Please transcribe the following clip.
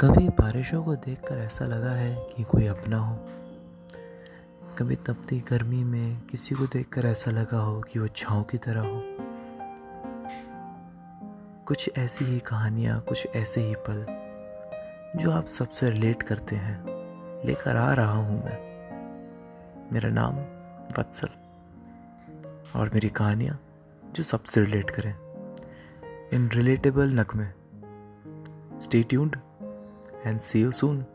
कभी बारिशों को देखकर ऐसा लगा है कि कोई अपना हो। कभी तपती गर्मी में किसी को देखकर ऐसा लगा हो कि वो छाँव की तरह हो। कुछ ऐसी ही कहानियाँ, कुछ ऐसे ही पल, जो आप सबसे रिलेट करते हैं, लेकर आ रहा हूँ मैं। मेरा नाम वत्सल, और मेरी कहानियाँ जो सबसे रिलेट करें। इन रिलेटेबल नगमे stay tuned and see you soon.